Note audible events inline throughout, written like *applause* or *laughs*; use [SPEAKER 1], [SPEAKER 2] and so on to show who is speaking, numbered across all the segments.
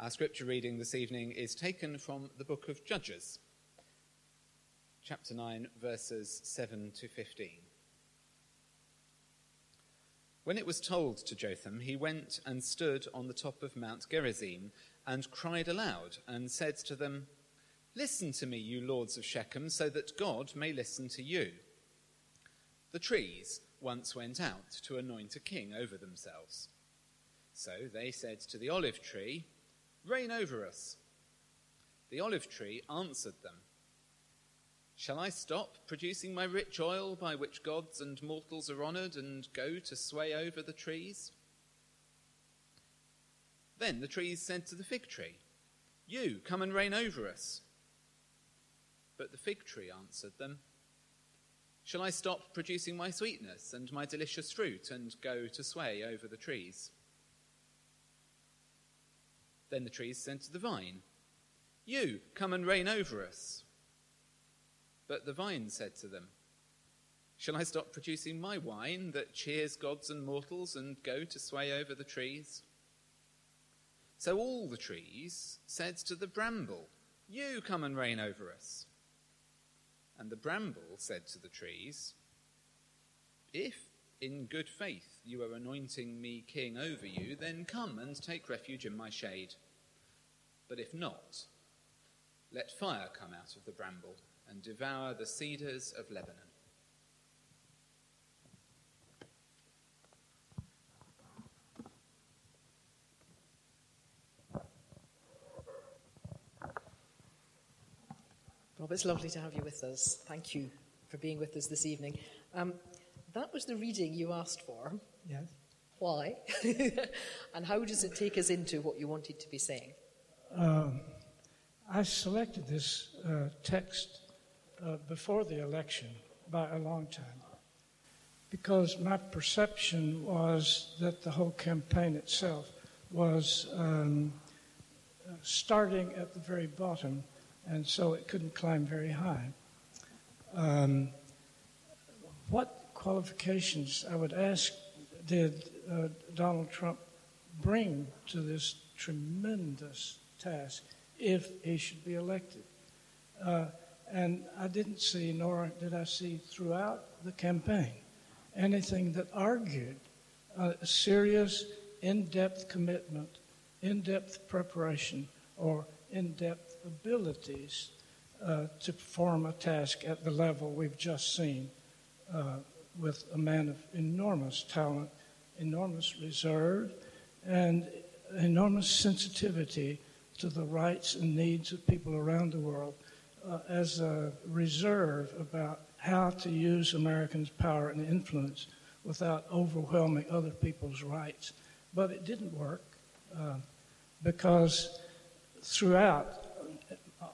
[SPEAKER 1] Our scripture reading this evening is taken from the book of Judges, chapter 9, verses 7 to 15. When it was told to Jotham, he went and stood on the top of Mount Gerizim and cried aloud and said to them, Listen to me, you lords of Shechem, so that God may listen to you. The trees once went out to anoint a king over themselves. So they said to the olive tree, Reign over us. The olive tree answered them, Shall I stop producing my rich oil by which gods and mortals are honored and go to sway over the trees? Then the trees said to the fig tree, You, come and reign over us. But the fig tree answered them, Shall I stop producing my sweetness and my delicious fruit and go to sway over the trees? Then the trees said to the vine, You, come and reign over us. But the vine said to them, Shall I stop producing my wine that cheers gods and mortals and go to sway over the trees? So all the trees said to the bramble, You come and reign over us. And the bramble said to the trees, If in good faith you are anointing me king over you, then come and take refuge in my shade. But if not, let fire come out of the bramble and devour the cedars of Lebanon.
[SPEAKER 2] Rob, it's lovely to have you with us. Thank you for being with us this evening. Um, that was the reading you asked for.
[SPEAKER 3] Yes.
[SPEAKER 2] Why? *laughs* and how does it take us into what you wanted to be saying?
[SPEAKER 3] Um, I selected this uh, text uh, before the election by a long time because my perception was that the whole campaign itself was um, starting at the very bottom, and so it couldn't climb very high. Um, what qualifications, I would ask, did uh, Donald Trump bring to this tremendous task if he should be elected? Uh, and I didn't see, nor did I see throughout the campaign, anything that argued a serious, in depth commitment, in depth preparation, or in depth abilities uh, to perform a task at the level we've just seen uh, with a man of enormous talent, enormous reserve, and enormous sensitivity to the rights and needs of people around the world uh, as a reserve about how to use Americans' power and influence without overwhelming other people's rights. But it didn't work uh, because throughout,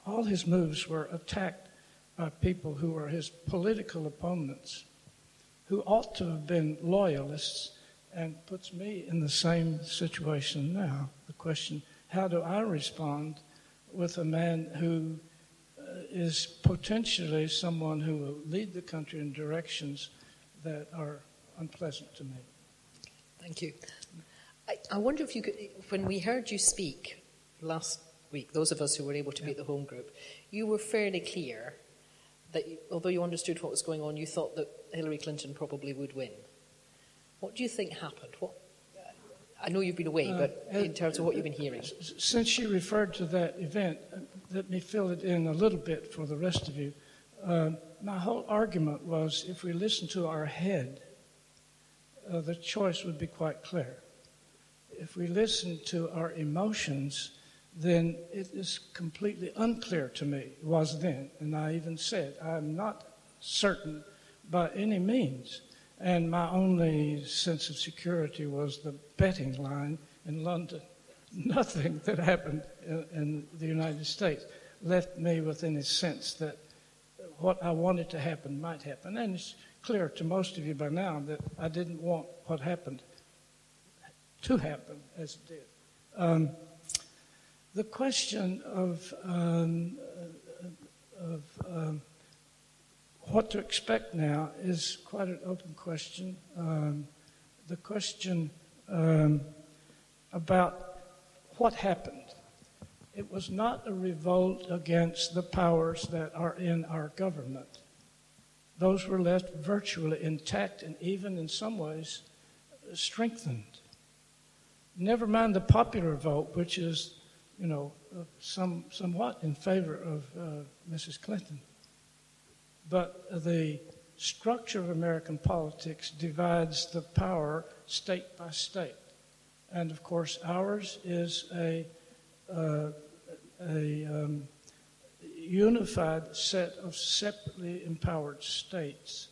[SPEAKER 3] all his moves were attacked by people who were his political opponents, who ought to have been loyalists, and puts me in the same situation now. The question how do I respond with a man who uh, is potentially someone who will lead the country in directions that are unpleasant to me.
[SPEAKER 2] Thank you. I, I wonder if you could, when we heard you speak last week, those of us who were able to be at the home group, you were fairly clear that you, although you understood what was going on, you thought that Hillary Clinton probably would win. What do you think happened? What, I know you've been away, uh, but in terms of what you've been hearing.
[SPEAKER 3] Since you referred to that event, uh, let me fill it in a little bit for the rest of you. Uh, my whole argument was if we listen to our head, uh, the choice would be quite clear. If we listen to our emotions, then it is completely unclear to me, it was then. And I even said, I'm not certain by any means and my only sense of security was the betting line in London. *laughs* Nothing that happened in, in the United States left me with any sense that what I wanted to happen might happen. And it's clear to most of you by now that I didn't want what happened to happen as it did. Um, the question of, um, of um, what to expect now is quite an open question. Um, the question um, about what happened It was not a revolt against the powers that are in our government. Those were left virtually intact and even in some ways strengthened. Never mind the popular vote, which is, you know, uh, some, somewhat in favor of uh, Mrs. Clinton. But the structure of American politics divides the power state by state. And of course, ours is a, uh, a um, unified set of separately empowered states.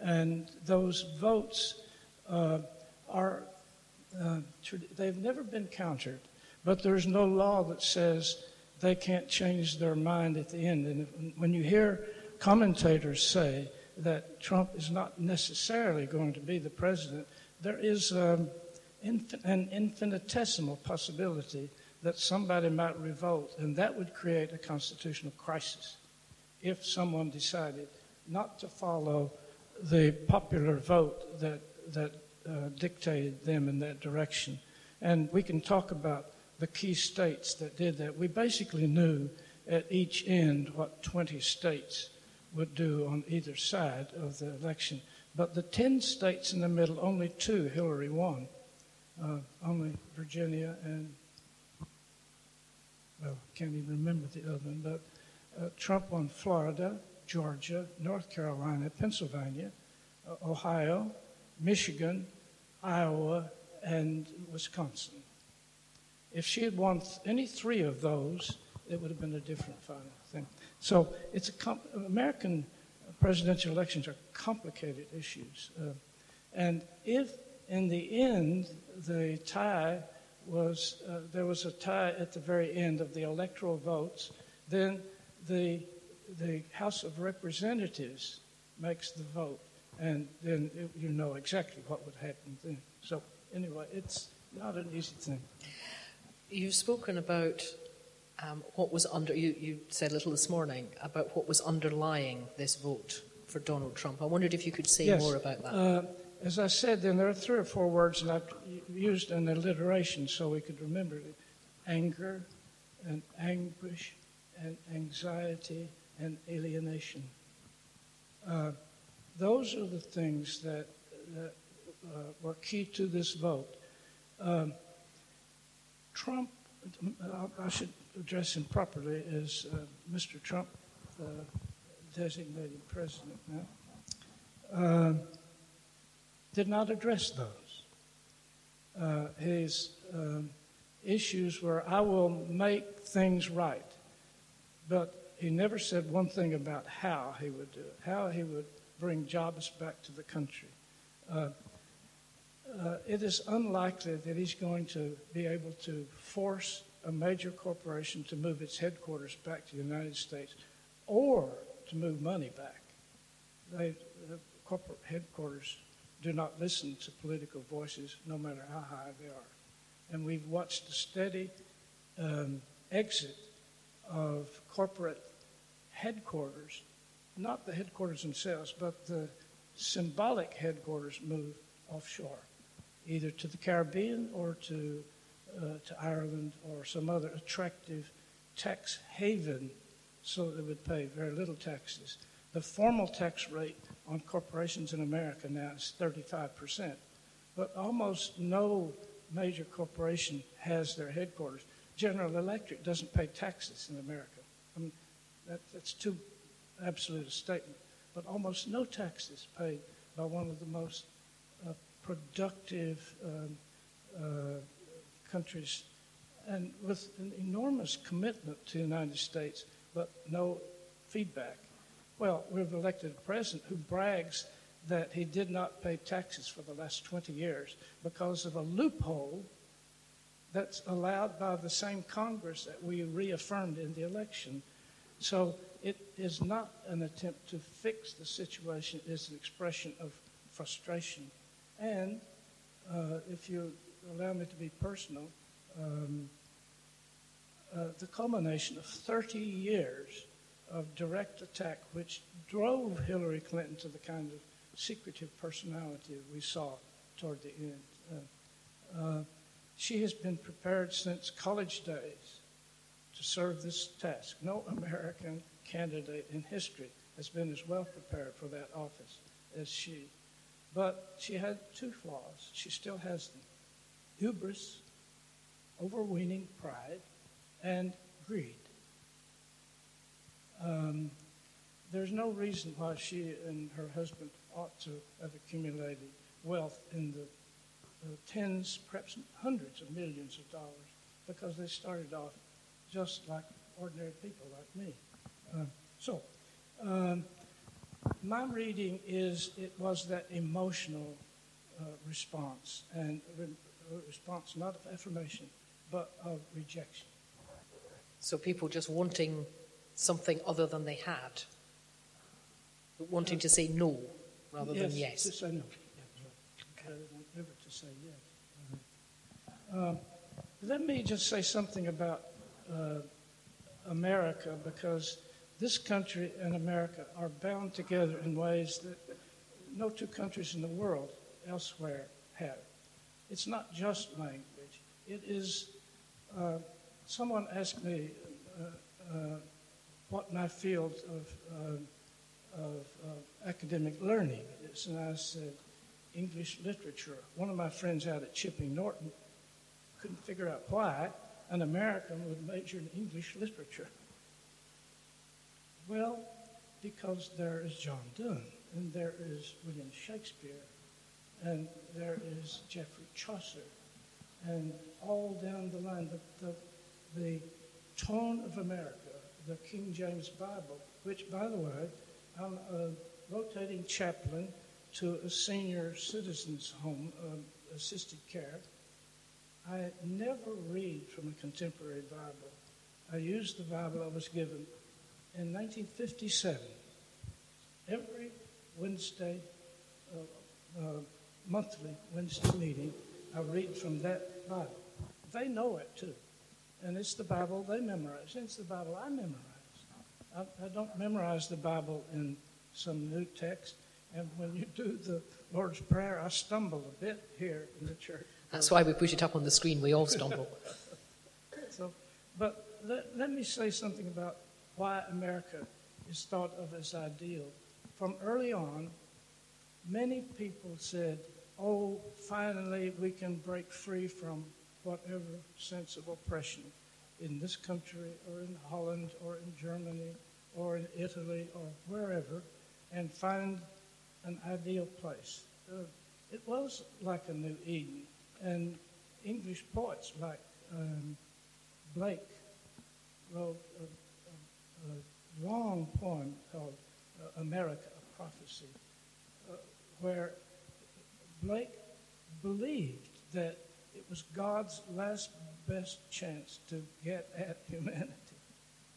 [SPEAKER 3] And those votes uh, are, uh, they've never been countered, but there's no law that says they can't change their mind at the end. And when you hear commentators say that Trump is not necessarily going to be the president, there is um, an infinitesimal possibility that somebody might revolt, and that would create a constitutional crisis if someone decided not to follow the popular vote that, that uh, dictated them in that direction. And we can talk about the key states that did that. We basically knew at each end what 20 states would do on either side of the election. But the 10 states in the middle, only two Hillary won. Uh, only Virginia and well, can't even remember the other one, but uh, Trump won Florida, Georgia, North Carolina, Pennsylvania, uh, Ohio, Michigan, Iowa, and Wisconsin. If she had won th- any three of those, it would have been a different final thing. So it's American presidential elections are complicated issues, uh, and if in the end the tie was uh, there was a tie at the very end of the electoral votes. Then the the House of Representatives makes the vote, and then it, you know exactly what would happen then. So anyway, it's not an easy thing.
[SPEAKER 2] You've spoken about um, what was under. You, you said a little this morning about what was underlying this vote for Donald Trump. I wondered if you could say
[SPEAKER 3] yes.
[SPEAKER 2] more about that.
[SPEAKER 3] Uh, as I said, then there are three or four words, and I've used an alliteration so we could remember it anger, and anguish, and anxiety, and alienation. Uh, those are the things that, that uh, were key to this vote. Um, Trump, I should address him properly as uh, Mr. Trump, the designated president now. Uh, did not address those. Uh, his um, issues were, I will make things right. But he never said one thing about how he would do it, how he would bring jobs back to the country. Uh, it is unlikely that he's going to be able to force a major corporation to move its headquarters back to the United States or to move money back. They, the corporate headquarters do not listen to political voices, no matter how high they are. And we've watched a steady um, exit of corporate headquarters, not the headquarters themselves, but the symbolic headquarters move offshore, either to the Caribbean or to, uh, to Ireland or some other attractive tax haven so that they would pay very little taxes. The formal tax rate on corporations in America now is 35%, but almost no major corporation has their headquarters. General Electric doesn't pay taxes in America. I mean, that, that's too absolute a statement. But almost no taxes paid by one of the most uh, productive um, uh, countries, and with an enormous commitment to the United States, but no feedback. Well, we've elected a president who brags that he did not pay taxes for the last 20 years because of a loophole that's allowed by the same Congress that we reaffirmed in the election. So it is not an attempt to fix the situation, it is an expression of frustration. And uh, if you allow me to be personal, um, uh, the culmination of 30 years of direct attack, which drove Hillary Clinton to the kind of secretive personality we saw toward the end. Uh, uh, she has been prepared since college days to serve this task. No American candidate in history has been as well prepared for that office as she. But she had two flaws. She still has them hubris, overweening pride, and greed. Um, there's no reason why she and her husband ought to have accumulated wealth in the uh, tens, perhaps hundreds of millions of dollars, because they started off just like ordinary people like me. Uh, so, um, my reading is it was that emotional uh, response, and re- response not of affirmation, but of rejection.
[SPEAKER 2] So people just wanting something other than they had, but wanting to say no rather
[SPEAKER 3] yes,
[SPEAKER 2] than yes.
[SPEAKER 3] To say no. Okay. Rather than ever to say yes. Um, let me just say something about uh, America because this country and America are bound together in ways that no two countries in the world elsewhere have. It's not just language. It is. Uh, someone asked me uh, uh, what my field of, uh, of academic learning is, and I said English literature. One of my friends out at Chipping Norton couldn't figure out why an American would major in English literature. *laughs* Well, because there is John Donne, and there is William Shakespeare, and there is Geoffrey Chaucer, and all down the line, the, the, the tone of America, the King James Bible, which, by the way, I'm a rotating chaplain to a senior citizens home, uh, assisted care. I never read from a contemporary Bible. I use the Bible I was given in 1957. Every Wednesday, uh, uh, monthly Wednesday meeting, I read from that Bible. They know it too. And it's the Bible they memorize. And it's the Bible I memorize. I, I don't memorize the Bible in some new text. And when you do the Lord's Prayer, I stumble a bit here in the church.
[SPEAKER 2] That's why we put it up on the screen. We all stumble. *laughs*
[SPEAKER 3] so, but let, let me say something about why America is thought of as ideal. From early on, many people said, oh, finally we can break free from whatever sense of oppression in this country or in Holland or in Germany or in Italy or wherever and find an ideal place. Uh, it was like a New Eden. And English poets like um, Blake wrote a, a, long poem called uh, America, a Prophecy, uh, where Blake believed that it was God's last best chance to get at humanity,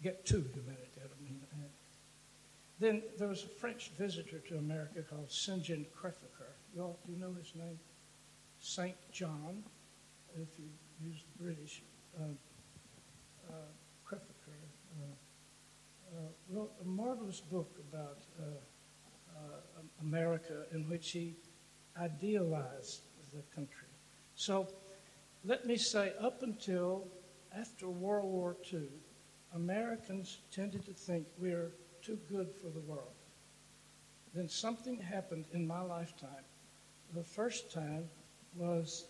[SPEAKER 3] get to humanity, I don't mean at. Then there was a French visitor to America called St. John Crèvecoeur. You all, do you know his name? St. John, if you use the British, uh, uh, Crèvecoeur, uh, uh, wrote a marvelous book about uh, uh, America in which he idealized the country. So let me say, up until after World War II, Americans tended to think we're too good for the world. Then something happened in my lifetime. The first time was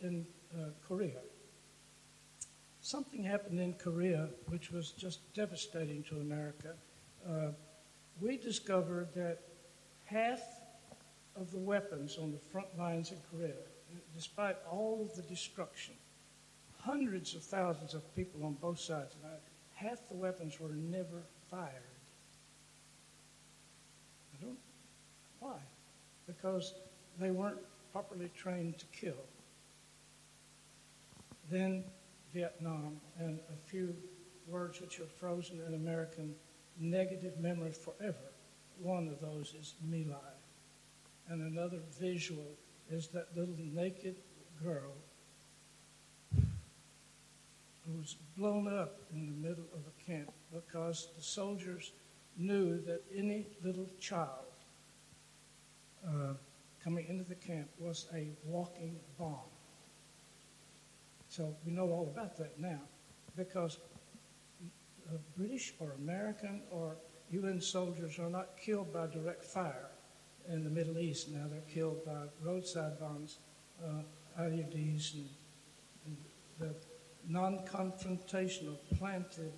[SPEAKER 3] in uh, Korea. Something happened in Korea which was just devastating to America. Uh, we discovered that half of the weapons on the front lines in Korea despite all of the destruction, hundreds of thousands of people on both sides, and half the weapons were never fired. I don't. Why? Because they weren't properly trained to kill. Then Vietnam, and a few words which are frozen in American negative memory forever. One of those is My Lai, and another visual is that little naked girl who was blown up in the middle of a camp because the soldiers knew that any little child uh, coming into the camp was a walking bomb. So we know all about that now because British or American or UN soldiers are not killed by direct fire in the Middle East. Now they're killed by roadside bombs, uh, IUDs, and, and the non-confrontational planted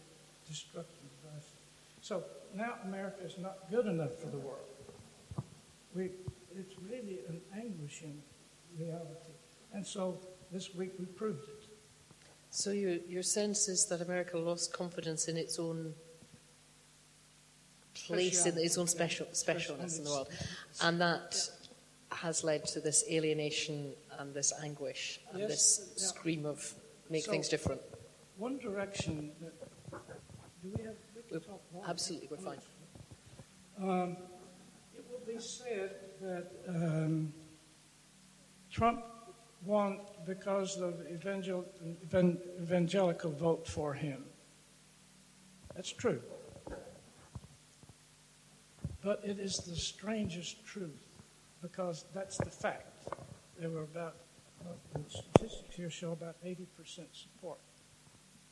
[SPEAKER 3] destructive devices. So now America is not good enough for the world. We, it's really an anguishing reality. And so this week we proved it.
[SPEAKER 2] So your, your sense is that America lost confidence in its own place, in its own special, specialness in the world. And that has led to this alienation and this anguish and
[SPEAKER 3] Yes,
[SPEAKER 2] this
[SPEAKER 3] yeah.
[SPEAKER 2] scream of make
[SPEAKER 3] So-
[SPEAKER 2] things different.
[SPEAKER 3] One direction that. Do we have. We can talk more.
[SPEAKER 2] absolutely, we're fine.
[SPEAKER 3] Um, it will be said that um, Trump won because of evangel- evangelical vote for him. That's true. But it is the strangest truth because that's the fact. There were about, well, the statistics here show about 80% support.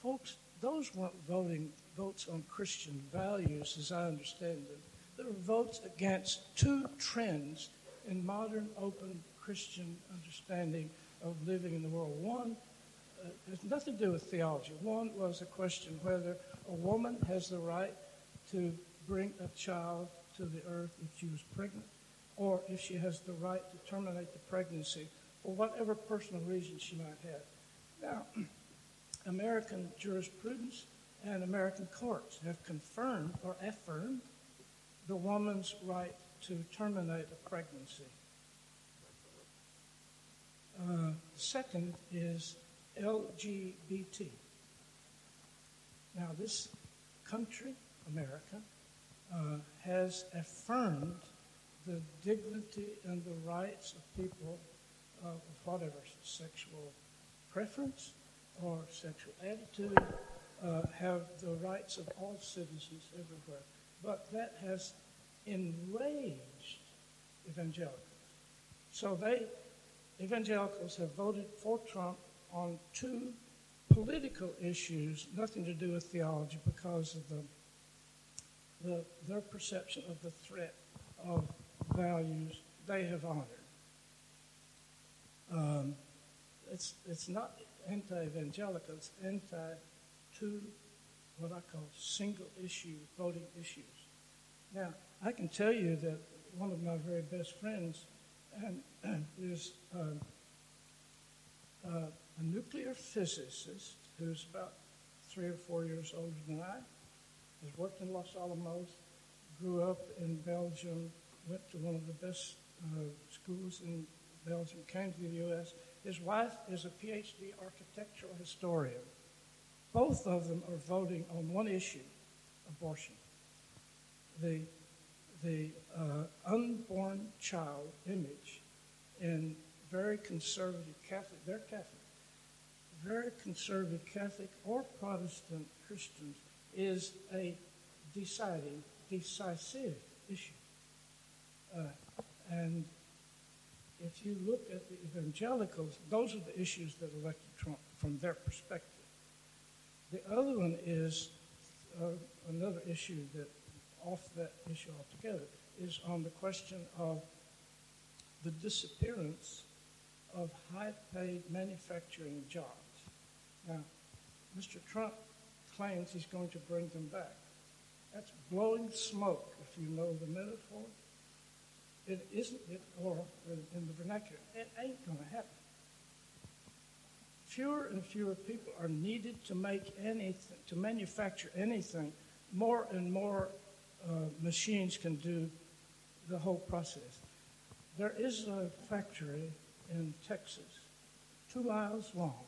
[SPEAKER 3] Folks, those weren't voting votes on Christian values as I understand them. They were votes against two trends in modern open Christian understanding of living in the world. One uh, has nothing to do with theology. One was a question whether a woman has the right to bring a child to the earth if she was pregnant, or if she has the right to terminate the pregnancy for whatever personal reason she might have. Now, *clears throat* American jurisprudence and American courts have confirmed or affirmed the woman's right to terminate a pregnancy. Uh, second is LGBT. Now, this country, America, uh, has affirmed the dignity and the rights of people of whatever sexual preference or sexual attitude, uh, have the rights of all citizens everywhere. But that has enraged evangelicals. So they, evangelicals, have voted for Trump on two political issues, nothing to do with theology, because of the, the their perception of the threat of values they have honored. Um, it's it's not anti-evangelical; it's anti two what I call single issue voting issues. Now, I can tell you that one of my very best friends and, is um, uh, a nuclear physicist who's about three or four years older than I, has worked in Los Alamos, grew up in Belgium, went to one of the best uh, schools in Belgium, came to the U.S. His wife is a PhD architectural historian. Both of them are voting on one issue abortion. The, the uh, unborn child image in very conservative Catholic, they're Catholic, very conservative Catholic or Protestant Christians is a deciding, decisive issue. Uh, and if you look at the evangelicals, those are the issues that elected Trump from their perspective. The other one is uh, another issue that, off that issue altogether, is on the question of the disappearance of high paid manufacturing jobs. Now, Mr. Trump claims he's going to bring them back. That's blowing smoke, if you know the metaphor. It isn't, it, or in, the vernacular, it ain't going to happen. Fewer and fewer people are needed to make anything, to manufacture anything. More and more machines can do the whole process. There is a factory in Texas, two miles long,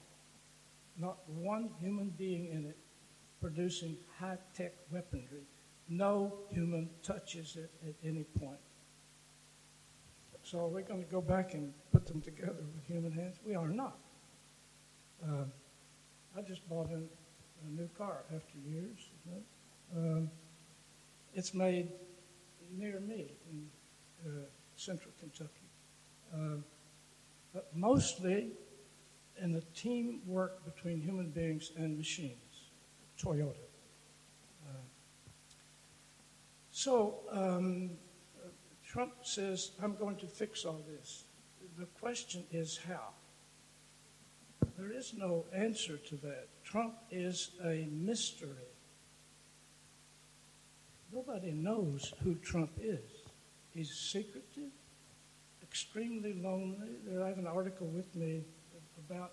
[SPEAKER 3] not one human being in it, producing high tech weaponry. No human touches it at any point. So are we going to go back and put them together with human hands? We are not. Uh, I just bought a, a, new car after years. You know? um, it's made near me in uh, central Kentucky. Uh, but mostly in the teamwork between human beings and machines. Toyota. Uh, so um, Trump says, I'm going to fix all this. The question is how? There is no answer to that. Trump is a mystery. Nobody knows who Trump is. He's secretive, extremely lonely. I have an article with me about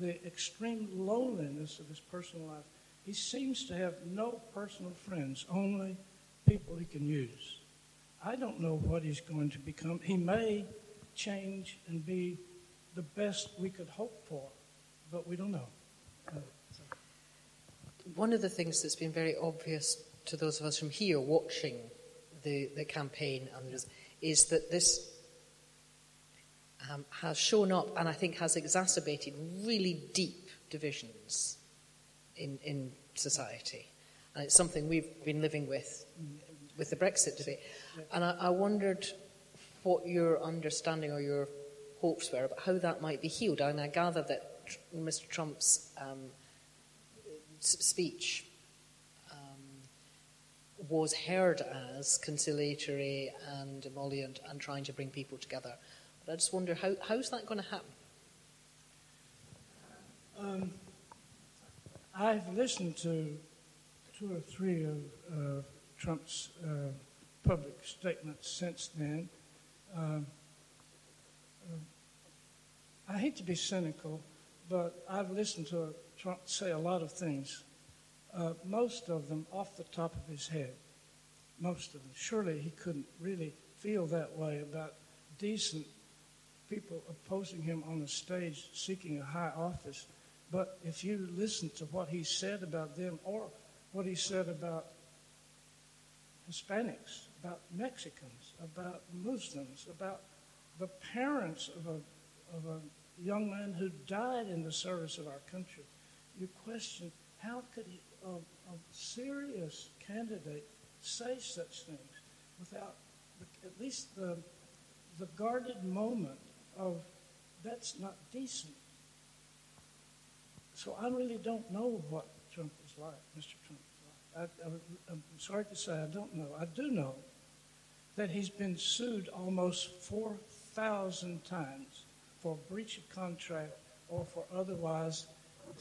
[SPEAKER 3] the extreme loneliness of his personal life. He seems to have no personal friends, only people he can use. I don't know what he's going to become. He may change and be the best we could hope for, but we don't know.
[SPEAKER 2] One of the things that's been very obvious to those of us from here watching the, the campaign and is that this um, has shown up and I think has exacerbated really deep divisions in, in society. And it's something we've been living with with the Brexit debate. And I, I wondered what your understanding or your hopes were about how that might be healed. And I gather that Mr. Trump's um, speech was heard as conciliatory and emollient and trying to bring people together. But I just wonder how, how's that going to happen?
[SPEAKER 3] Um, I've listened to two or three of uh, Trump's uh, public statements since then. Um, uh, I hate to be cynical, but I've listened to Trump say a lot of things, uh, most of them off the top of his head. Most of them. Surely he couldn't really feel that way about decent people opposing him on the stage seeking a high office. But if you listen to what he said about them or what he said about Hispanics, about Mexicans, about Muslims, about the parents of a, of a young man who died in the service of our country, you question how could he, a, serious candidate say such things without at least the, the guarded moment of that's not decent. So I really don't know what Trump is like, Mr. Trump is like. I, am sorry to say I don't know. I do know that he's been sued almost 4,000 times for breach of contract or for otherwise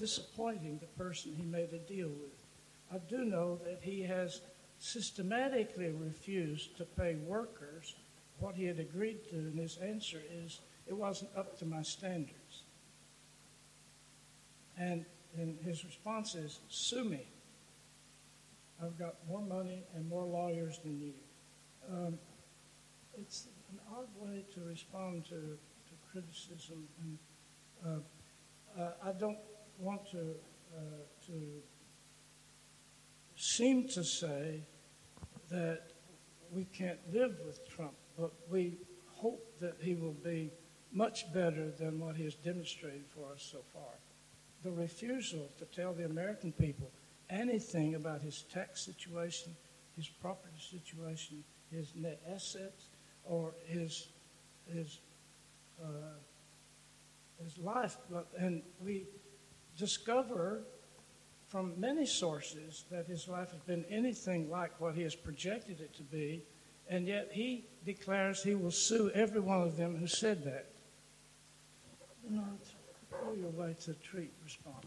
[SPEAKER 3] disappointing the person he made a deal with. I do know that he has systematically refused to pay workers what he had agreed to, and his answer is it wasn't up to my standards. And, and his response is, sue me. I've got more money and more lawyers than you. Um, it's an odd way to respond to, to criticism. And uh, uh, I don't want to, uh, to seem to say that we can't live with Trump, but we hope that he will be much better than what he has demonstrated for us so far. The refusal to tell the American people anything about his tax situation, his property situation, his net assets, or his his uh, his life. And we discover from many sources that his life has been anything like what he has projected it to be, and yet he declares he will sue every one of them who said that not go your way to treat response.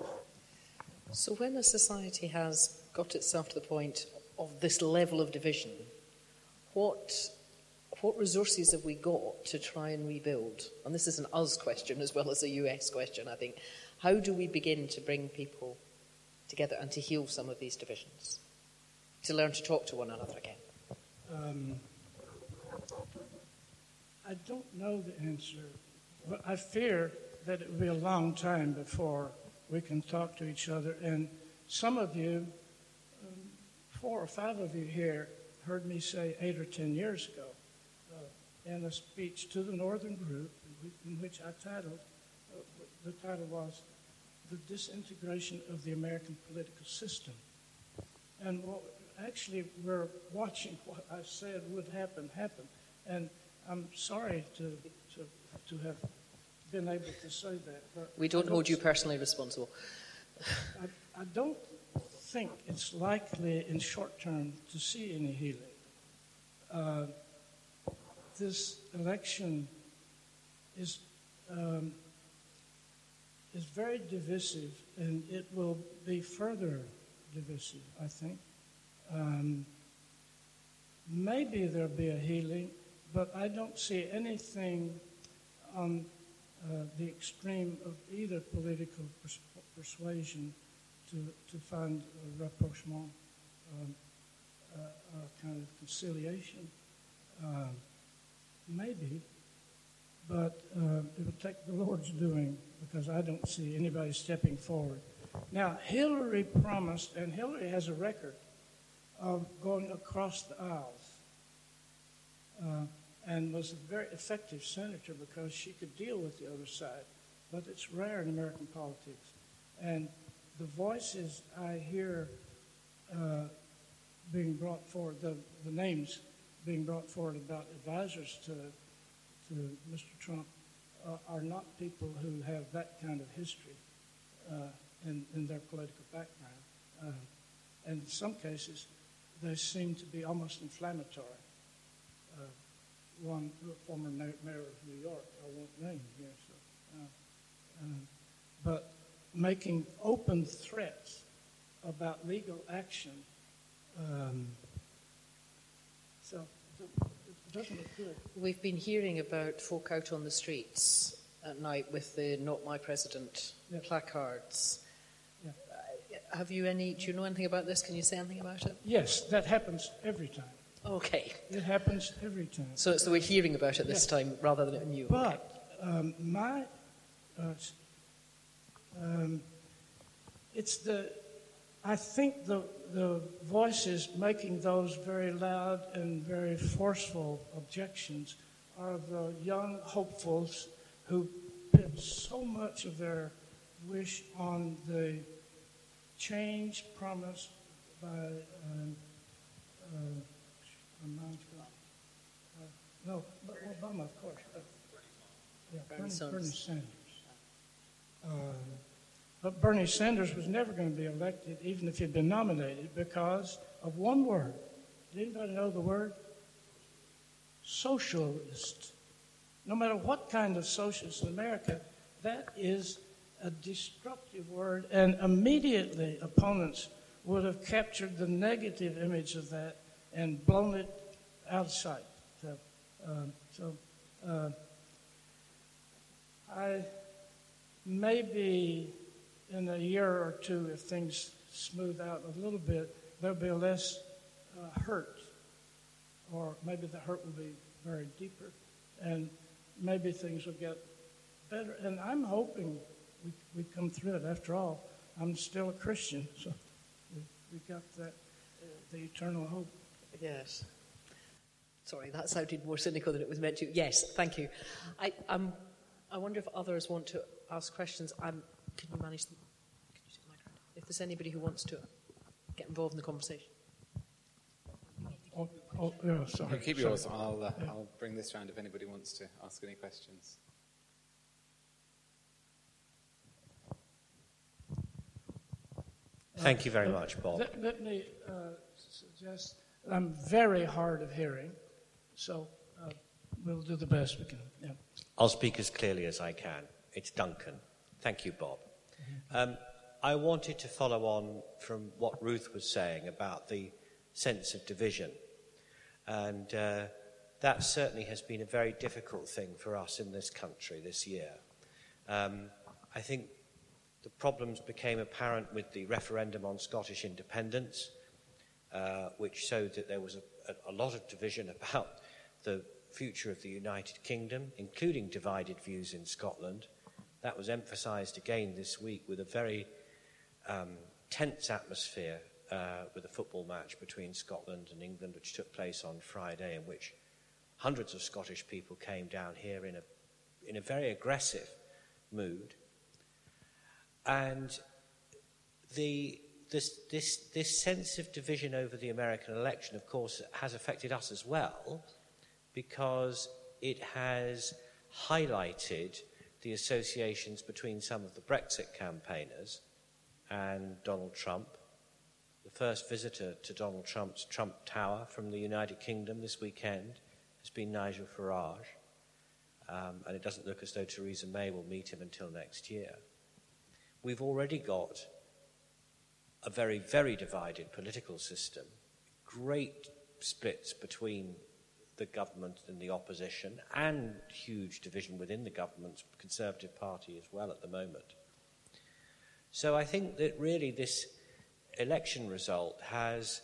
[SPEAKER 2] So, when a society has got itself to the point of this level of division, what what resources have we got to try and rebuild? And this is an us question as well as a US question, I think. How do we begin to bring people together and to heal some of these divisions? To learn to talk to one another again? Um,
[SPEAKER 3] I don't know the answer, but I fear that it will be a long time before we can talk to each other. And some of you, um, four or five of you here, heard me say eight or ten years ago uh, in a speech to the Northern Group, in which I titled, the title was The Disintegration of the American Political System. And what, actually, we're watching what I said would happen happen. And I'm sorry to, to, to have been able to say that.
[SPEAKER 2] we don't, don't hold you personally responsible.
[SPEAKER 3] I, I, don't think it's likely in short term to see any healing. Uh, this election is um, is very divisive, and it will be further divisive. I think. Um, maybe there'll be a healing, but I don't see anything on uh, the extreme of either political pers- persuasion to, to find a rapprochement, um, uh, a kind of conciliation. Uh, maybe, but uh, it will take the Lord's doing because I don't see anybody stepping forward. Now, Hillary promised, and Hillary has a record of going across the aisles uh, and was a very effective senator because she could deal with the other side. But it's rare in American politics. And the voices I hear uh, being brought forward, the, the names being brought forward about advisors to, to Mr. Trump, uh, are not people who have that kind of history uh, in, in their political background. Uh, and in some cases, they seem to be almost inflammatory. One former mayor of New York, I won't name here, so, but making open threats about legal action. Um, so good.
[SPEAKER 2] We've been hearing about folk out on the streets at night with the "Not My President"
[SPEAKER 3] Yeah.
[SPEAKER 2] placards.
[SPEAKER 3] Yeah.
[SPEAKER 2] Uh, have you any? Do you know anything about this? Can you say anything about it?
[SPEAKER 3] Yes, that happens every time.
[SPEAKER 2] Okay,
[SPEAKER 3] It happens every time.
[SPEAKER 2] so it's that we're hearing about it this
[SPEAKER 3] Yes.
[SPEAKER 2] time rather than it new.
[SPEAKER 3] But um, my, uh, um, it's the, I think the the voices making those very loud and very forceful objections are the young hopefuls who put so much of their wish on the change promised by. Um, uh, my mind's gone. Uh, no, but Obama, of course. Uh, yeah,
[SPEAKER 2] Bernie
[SPEAKER 3] Bernie,
[SPEAKER 2] Sanders.
[SPEAKER 3] Bernie Sanders. But Bernie Sanders was never going to be elected, even if he'd been nominated, because of one word. Did anybody know the word? Socialist. No matter what kind of socialist in America, that is a destructive word, and immediately opponents would have captured the negative image of that and blown it out of sight. So, um, so uh, I maybe in a year or two, if things smooth out a little bit, there'll be less uh, hurt, or maybe the hurt will be very deeper, and maybe things will get better. And I'm hoping we, we come through it. After all, I'm still a Christian, so we, we got that, uh, the eternal hope.
[SPEAKER 2] Yes. Sorry, that sounded more cynical than it was meant to. Yes, thank you. I, um, I wonder if others want to ask questions. Um, can you manage them? Can you take the mic? If there's anybody who wants to get involved in the conversation.
[SPEAKER 3] Oh, oh yeah, sorry.
[SPEAKER 1] You keep
[SPEAKER 3] sorry.
[SPEAKER 1] yours. I'll, uh, I'll bring this round if anybody wants to ask any questions.
[SPEAKER 4] Thank you very much, Bob.
[SPEAKER 3] Let, let me uh, suggest I'm very hard of hearing, so uh, we'll do the best we can. Yeah.
[SPEAKER 4] I'll speak as clearly as I can. It's Duncan. Thank you, Bob. Um, I wanted to follow on from what Ruth was saying about the sense of division. And uh, that certainly has been a very difficult thing for us in this country this year. Um, I think the problems became apparent with the referendum on Scottish independence, uh, which showed that there was a, a, a lot of division *laughs* about the future of the United Kingdom, including divided views in Scotland. That was emphasised again this week with a very um, tense atmosphere uh, with a football match between Scotland and England, which took place on Friday, in which hundreds of Scottish people came down here in a, in a very aggressive mood. And the, this, this, this sense of division over the American election, of course, has affected us as well because it has highlighted the associations between some of the Brexit campaigners and Donald Trump. The first visitor to Donald Trump's Trump Tower from the United Kingdom this weekend has been Nigel Farage. Um, and it doesn't look as though Theresa May will meet him until next year. We've already got a very, very divided political system, great splits between the government and the opposition, and huge division within the government's Conservative Party as well at the moment. So I think that really this election result has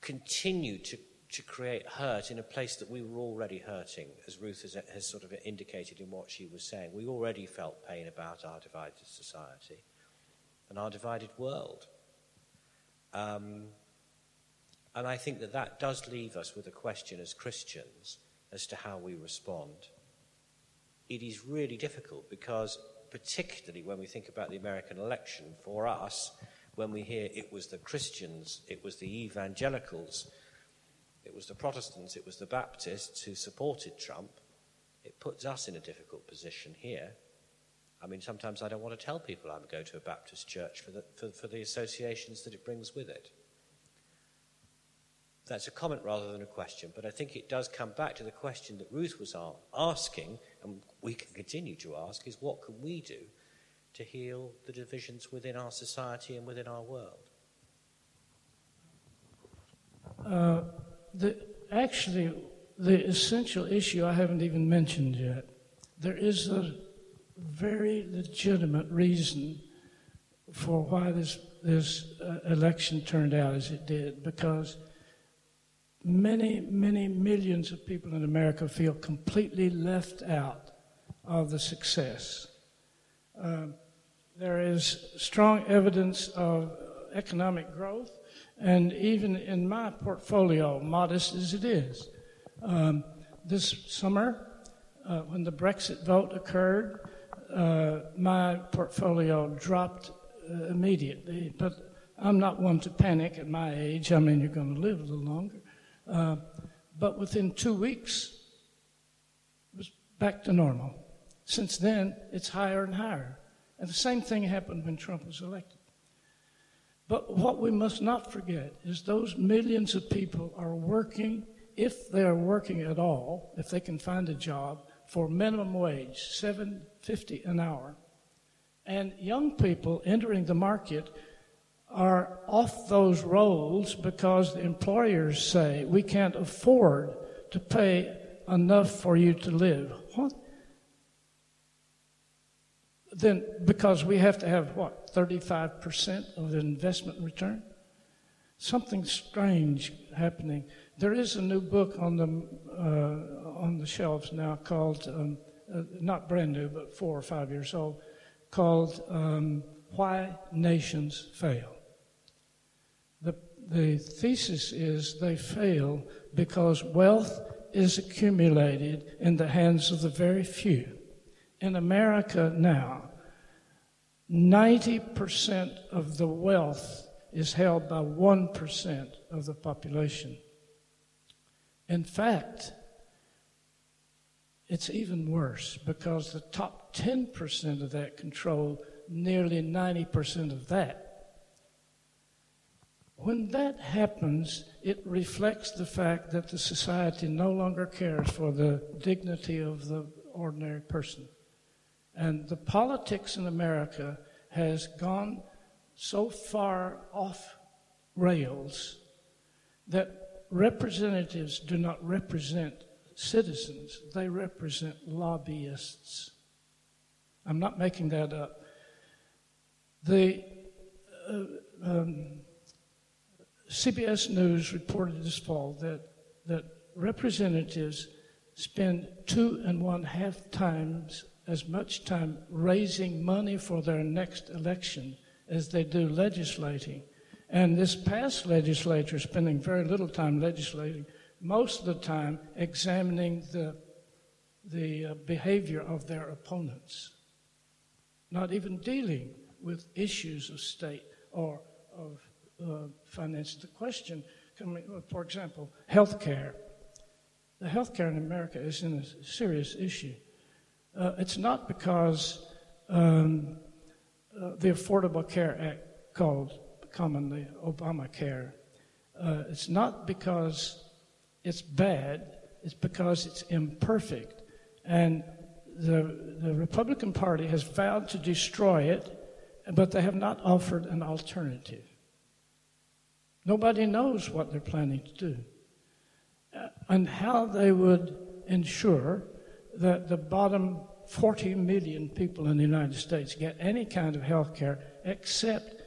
[SPEAKER 4] continued to, to create hurt in a place that we were already hurting, as Ruth has, has sort of indicated in what she was saying. We already felt pain about our divided society and our divided world. Um, and I think that that does leave us with a question as Christians as to how we respond. It is really difficult because, particularly when we think about the American election, for us, when we hear it was the Christians, it was the evangelicals, it was the Protestants, it was the Baptists who supported Trump, it puts us in a difficult position here. I mean, sometimes I don't want to tell people I'm going to a Baptist church for the, for, for the associations that it brings with it. That's a comment rather than a question, but I think it does come back to the question that Ruth was asking, and we can continue to ask, is what can we do to heal the divisions within our society and within our world?
[SPEAKER 3] Uh, the, actually, the essential issue I haven't even mentioned yet. There is a very legitimate reason for why this, this uh, election turned out as it did, because many, many millions of people in America feel completely left out of the success. Uh, there is strong evidence of economic growth, and even in my portfolio, modest as it is, um, this summer, uh, when the Brexit vote occurred, uh, my portfolio dropped uh, immediately. But I'm not one to panic at my age. I mean, you're going to live a little longer. Uh, but within two weeks, it was back to normal. Since then, it's higher and higher. And the same thing happened when Trump was elected. But what we must not forget is those millions of people are working, if they are working at all, if they can find a job, for minimum wage, 750 an hour. And young people entering the market are off those rolls because the employers say we can't afford to pay enough for you to live. What? Then, because we have to have what, 35% of the investment return? Something strange happening. There is a new book on the, uh, on the shelves now called, um, uh, not brand new, but four or five years old, called um, Why Nations Fail. The, the thesis is they fail because wealth is accumulated in the hands of the very few. In America now, 90% of the wealth is held by 1% of the population. In fact, it's even worse because the top 10% of that control nearly 90% of that. When that happens, it reflects the fact that the society no longer cares for the dignity of the ordinary person. And the politics in America has gone so far off rails that representatives do not represent citizens, they represent lobbyists. I'm not making that up. The uh, um, CBS News reported this fall that, that representatives spend two and one half times as much time raising money for their next election as they do legislating. And this past legislature spending very little time legislating, most of the time examining the, the uh, behavior of their opponents, not even dealing with issues of state or of finance. The question, for example, health care. The health care in America is in a serious issue. Uh, it's not because um, uh, the Affordable Care Act called commonly Obamacare. Uh, it's not because it's bad, it's because it's imperfect. And the, the Republican Party has vowed to destroy it, but they have not offered an alternative. Nobody knows what they're planning to do uh, and how they would ensure that the bottom 40 million people in the United States get any kind of health care except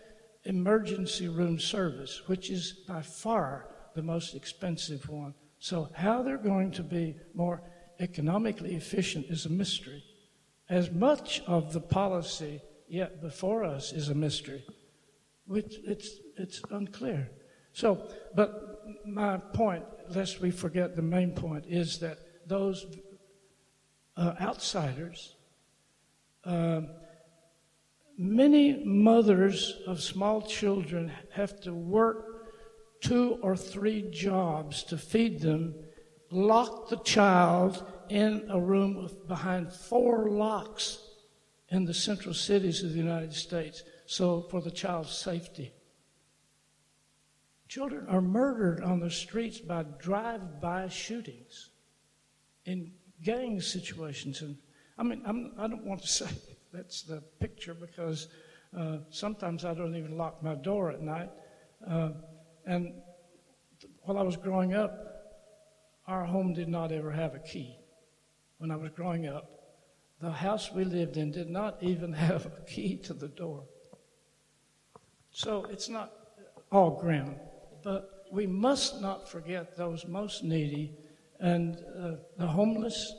[SPEAKER 3] emergency room service, which is by far the most expensive one. So, how they're going to be more economically efficient is a mystery. As much of the policy yet before us is a mystery, which it's, it's unclear. So, but my point, lest we forget the main point, is that those uh, outsiders, uh, many mothers of small children have to work two or three jobs to feed them, lock the child in a room behind four locks in the central cities of the United States, so for the child's safety. Children are murdered on the streets by drive by shootings in gang situations. And I mean, I'm, I do not want to say *laughs* that's the picture because uh, sometimes I don't even lock my door at night. Uh, and while I was growing up, our home did not ever have a key. When I was growing up, the house we lived in did not even *laughs* have a key to the door. So it's not all grim, but we must not forget those most needy and uh, the homeless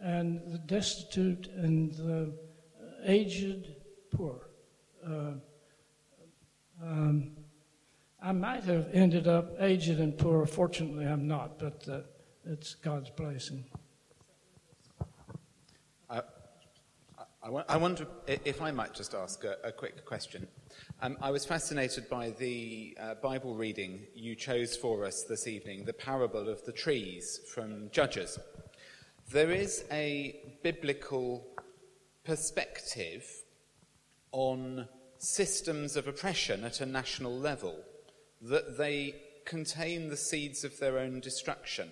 [SPEAKER 3] and the destitute and the aged poor. Uh, um, I might have ended up aged and poor. Fortunately, I'm not, but uh, it's God's blessing.
[SPEAKER 1] I wonder if I might just ask a, a quick question. Um, I was fascinated by the uh, Bible reading you chose for us this evening, the parable of the trees from Judges. There is a biblical perspective on systems of oppression at a national level, that they contain the seeds of their own destruction.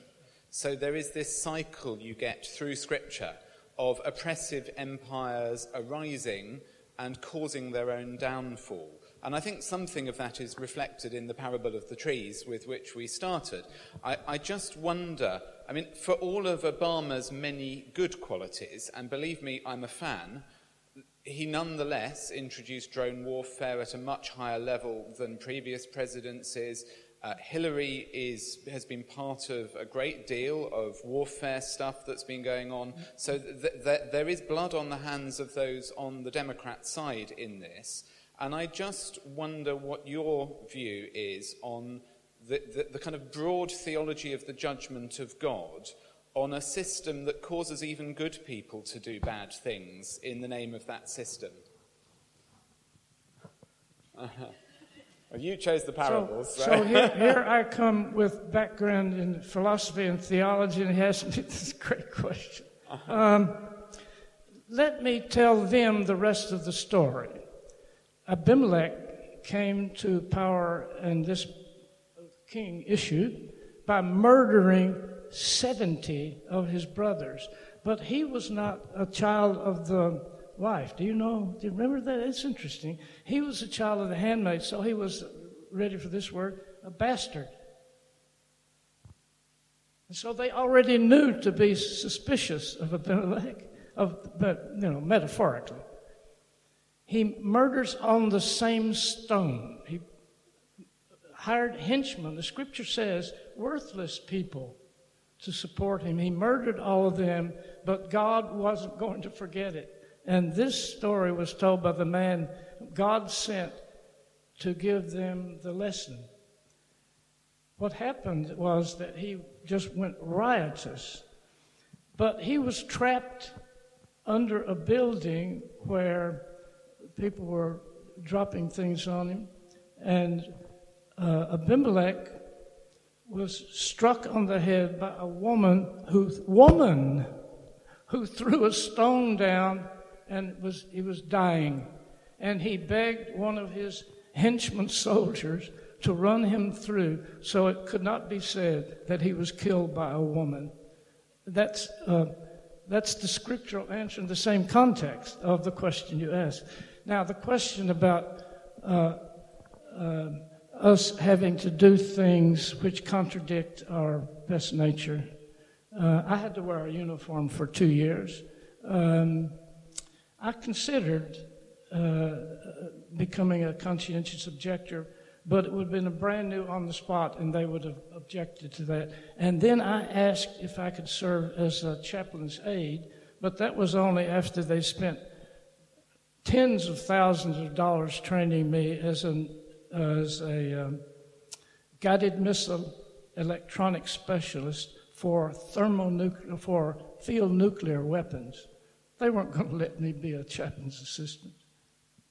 [SPEAKER 1] So there is this cycle you get through Scripture of oppressive empires arising and causing their own downfall. And I think something of that is reflected in the parable of the trees with which we started. I, I, just wonder, I mean, for all of Obama's many good qualities, and believe me, I'm a fan, he nonetheless introduced drone warfare at a much higher level than previous presidencies. Uh, Hillary is, has been part of a great deal of warfare stuff that's been going on. So th- th- there is blood on the hands of those on the Democrat side in this. And I just wonder what your view is on the, the, the kind of broad theology of the judgment of God on a system that causes even good people to do bad things in the name of that system. Uh-huh. *laughs* Well, you chose the parables.
[SPEAKER 3] So, so here, *laughs* here, I come with background in philosophy and theology, and he asked me *laughs* this great question. Um, let me tell them the rest of the story. Abimelech came to power, and this king issued by murdering 70 of his brothers. But he was not a child of the wife. Do you know? Do you remember that? It's interesting. He was a child of the handmaid, so he was, ready for this word, a bastard. And so they already knew to be suspicious of Abimelech, of, but, you know, metaphorically. He murders on the same stone. He hired henchmen, the scripture says, worthless people to support him. He murdered all of them, but God wasn't going to forget it. And this story was told by the man God sent to give them the lesson. What happened was that he just went riotous, but he was trapped under a building where people were dropping things on him, and uh, Abimelech was struck on the head by a woman who woman who *laughs* threw a stone down and was, he was dying. And he begged one of his henchman *laughs* soldiers to run him through so it could not be said that he was killed by a woman. That's, uh, that's the scriptural answer in the same context of the question you asked. Now, the question about uh, uh, us having to do things which contradict our best nature. Uh, I had to wear a uniform for two years. Um, I considered uh, becoming a conscientious objector, but it would have been a brand new on the spot, and they would have objected to that. And then I asked if I could serve as a chaplain's aide, but that was only after they spent tens of thousands of dollars training me as, an, as a um, guided missile electronic specialist for thermonuclear for field nuclear weapons. They weren't going to let me be a chaplain's assistant.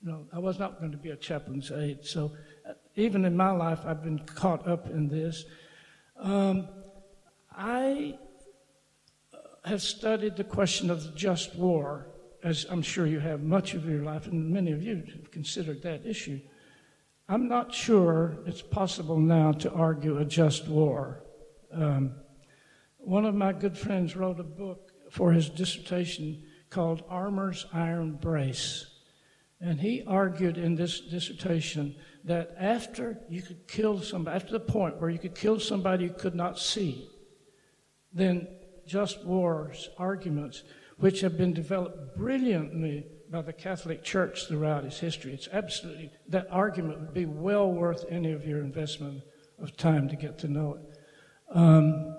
[SPEAKER 3] No, I was not going to be a chaplain's aide. So uh, even in my life, I've been caught up in this. Um, I uh, have studied the question of the just war, as I'm sure you have much of your life, and many of you have considered that issue. I'm not sure it's possible now to argue a just war. Um, one of my good friends wrote a book for his dissertation called Armour's Iron Brace. And he argued in this dissertation that after you could kill somebody, after the point where you could kill somebody you could not see, then just wars arguments, which have been developed brilliantly by the Catholic Church throughout its history. It's absolutely, that argument would be well worth any of your investment of time to get to know it. Um,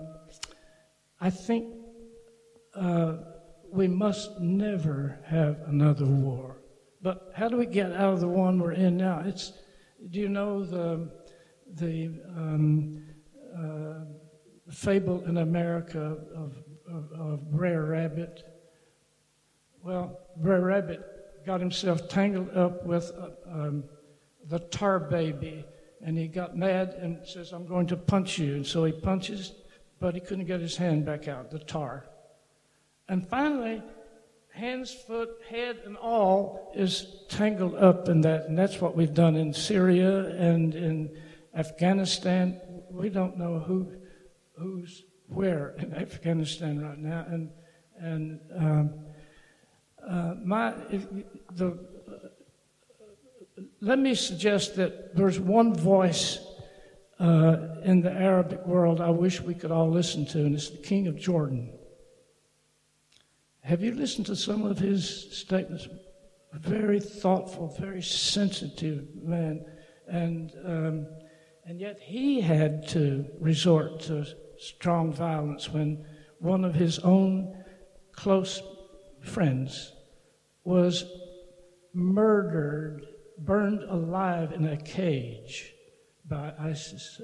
[SPEAKER 3] I think uh, we must never have another war. But how do we get out of the one we're in now? It's, do you know the, the um, uh, fable in America of, of, of Brer Rabbit? Well, Brer Rabbit got himself tangled up with uh, um, the tar baby, and he got mad and says, I'm going to punch you. And so he punches, but he couldn't get his hand back out, the tar. And finally, hands, foot, head, and all is tangled up in that. And that's what we've done in Syria and in Afghanistan. We don't know who, who's where in Afghanistan right now. And, and um, uh, my, if, the, uh, let me suggest that there's one voice uh, in the Arabic world I wish we could all listen to, and it's the King of Jordan. Have you listened to some of his statements? Very thoughtful, very sensitive man, and um, and yet he had to resort to strong violence when one of his own close friends was murdered, burned alive in a cage by ISIS.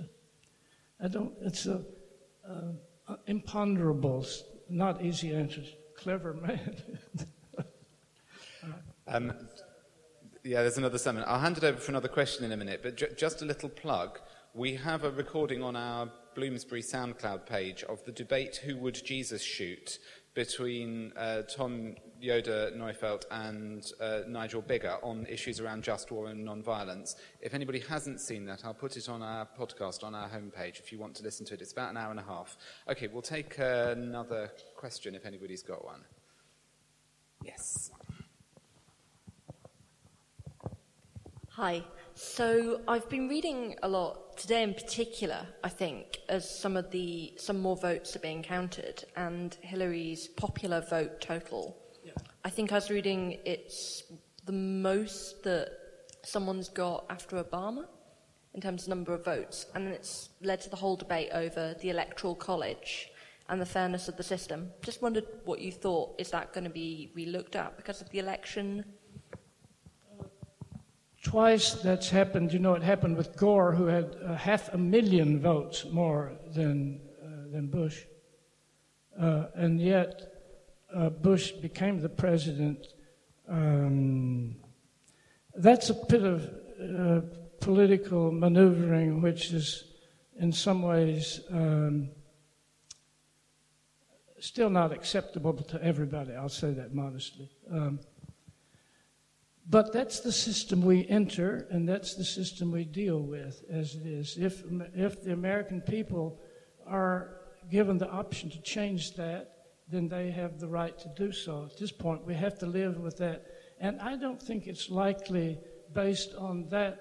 [SPEAKER 3] I don't. It's a uh, imponderable, not easy answers clever man. *laughs*
[SPEAKER 1] um, yeah, there's another sermon. I'll hand it over for another question in a minute, but ju- just a little plug. We have a recording on our Bloomsbury SoundCloud page of the debate Who Would Jesus Shoot between uh, Tom Yoder Neufeld and uh, Nigel Biggar on issues around just war and non-violence. If anybody hasn't seen that, I'll put it on our podcast on our homepage if you want to listen to it. It's about an hour and a half. Okay, we'll take uh, another question if anybody's got one. Yes.
[SPEAKER 5] Hi. So I've been reading a lot today, in particular. I think as some of the some more votes are being counted, and Hillary's popular vote total. Yeah. I think I was reading it's the most that someone's got after Obama in terms of number of votes, and it's led to the whole debate over the electoral college and the fairness of the system. Just wondered what you thought. Is that going to be relooked at because of the election?
[SPEAKER 3] Twice that's happened. You know, it happened with Gore, who had uh, half a million votes more than, uh, than Bush. Uh, and yet, uh, Bush became the president. Um, that's a bit of uh, political maneuvering, which is in some ways um, still not acceptable to everybody. I'll say that modestly. Um, But that's the system we enter, and that's the system we deal with as it is. If, if the American people are given the option to change that, then they have the right to do so. At this point, we have to live with that. And I don't think it's likely, based on that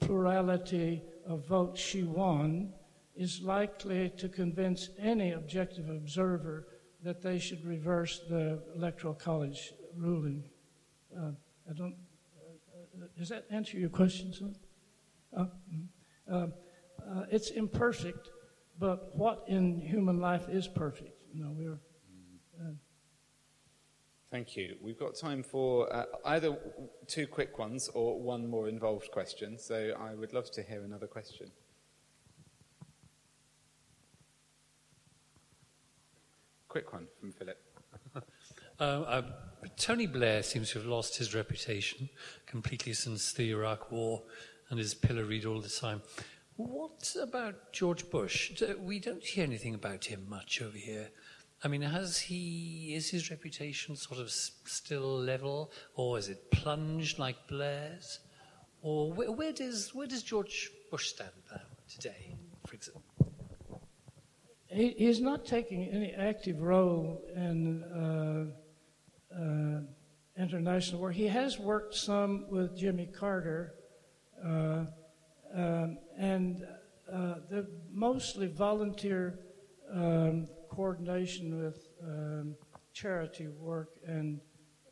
[SPEAKER 3] plurality of votes she won, is likely to convince any objective observer that they should reverse the Electoral College ruling. Uh, I don't. Uh, uh does that answer your question, son? Uh, mm-hmm. uh, uh, it's imperfect, but what in human life is perfect? You know, we're. Uh,
[SPEAKER 1] Thank you. We've got time for uh, either two quick ones or one more involved question. So I would love to hear another question. Quick one from Philip. *laughs*
[SPEAKER 6] uh, Tony Blair seems to have lost his reputation completely since the Iraq War and is pilloried all the time. What about George Bush? We don't hear anything about him much over here. I mean, has he is his reputation sort of still level, or is it plunged like Blair's, or where, where does where does George Bush stand now today, for example?
[SPEAKER 3] He, he's not taking any active role in uh, uh, international work. He has worked some with Jimmy Carter. Uh, um, and uh, the mostly volunteer um, coordination with um, charity work and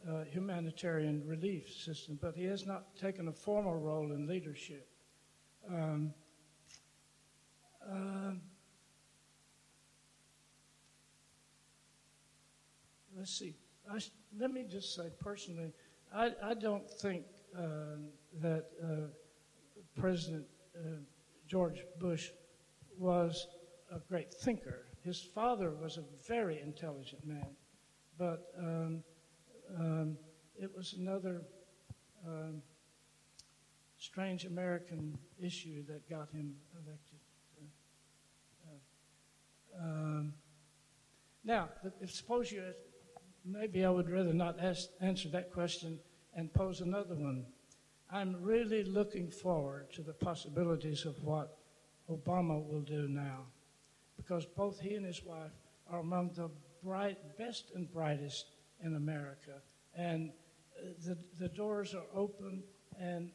[SPEAKER 3] uh, humanitarian relief system, but he has not taken a formal role in leadership. Um, uh, let's see. I, let me just say personally, I, I don't think uh, that uh, President uh, George Bush was a great thinker. His father was a very intelligent man, but um, um, it was another um, strange American issue that got him elected. Uh, uh, um, now, if suppose you, maybe I would rather not ask, answer that question and pose another one. I'm really looking forward to the possibilities of what Obama will do now, because both he and his wife are among the bright, best and brightest in America, and uh, the the doors are open and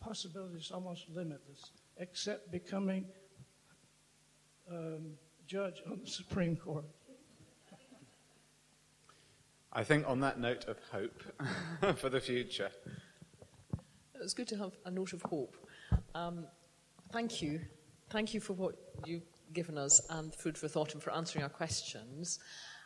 [SPEAKER 3] possibilities almost limitless, except becoming um, judge on the *laughs* Supreme Court.
[SPEAKER 1] I think on that note of hope *laughs* for the future.
[SPEAKER 2] It's good to have a note of hope. Um, thank you. Thank you for what you've given us and food for thought and for answering our questions.